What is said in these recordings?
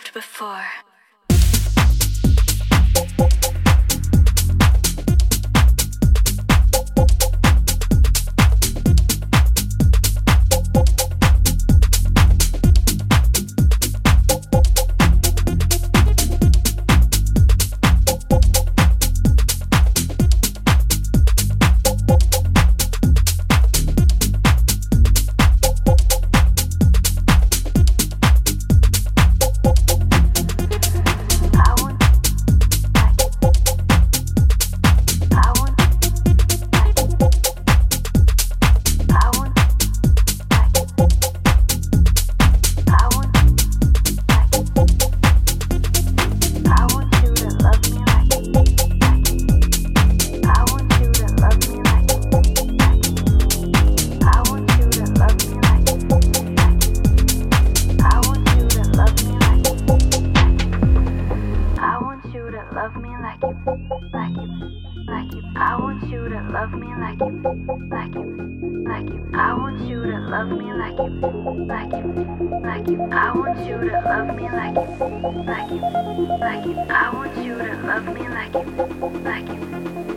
loved before. like you, like you. I want you to love me like you, like you, like you. I want you to love me like you, like you, like you. I want you to love me like you, like you,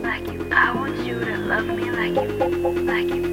like you. I want you to love me like you, like you.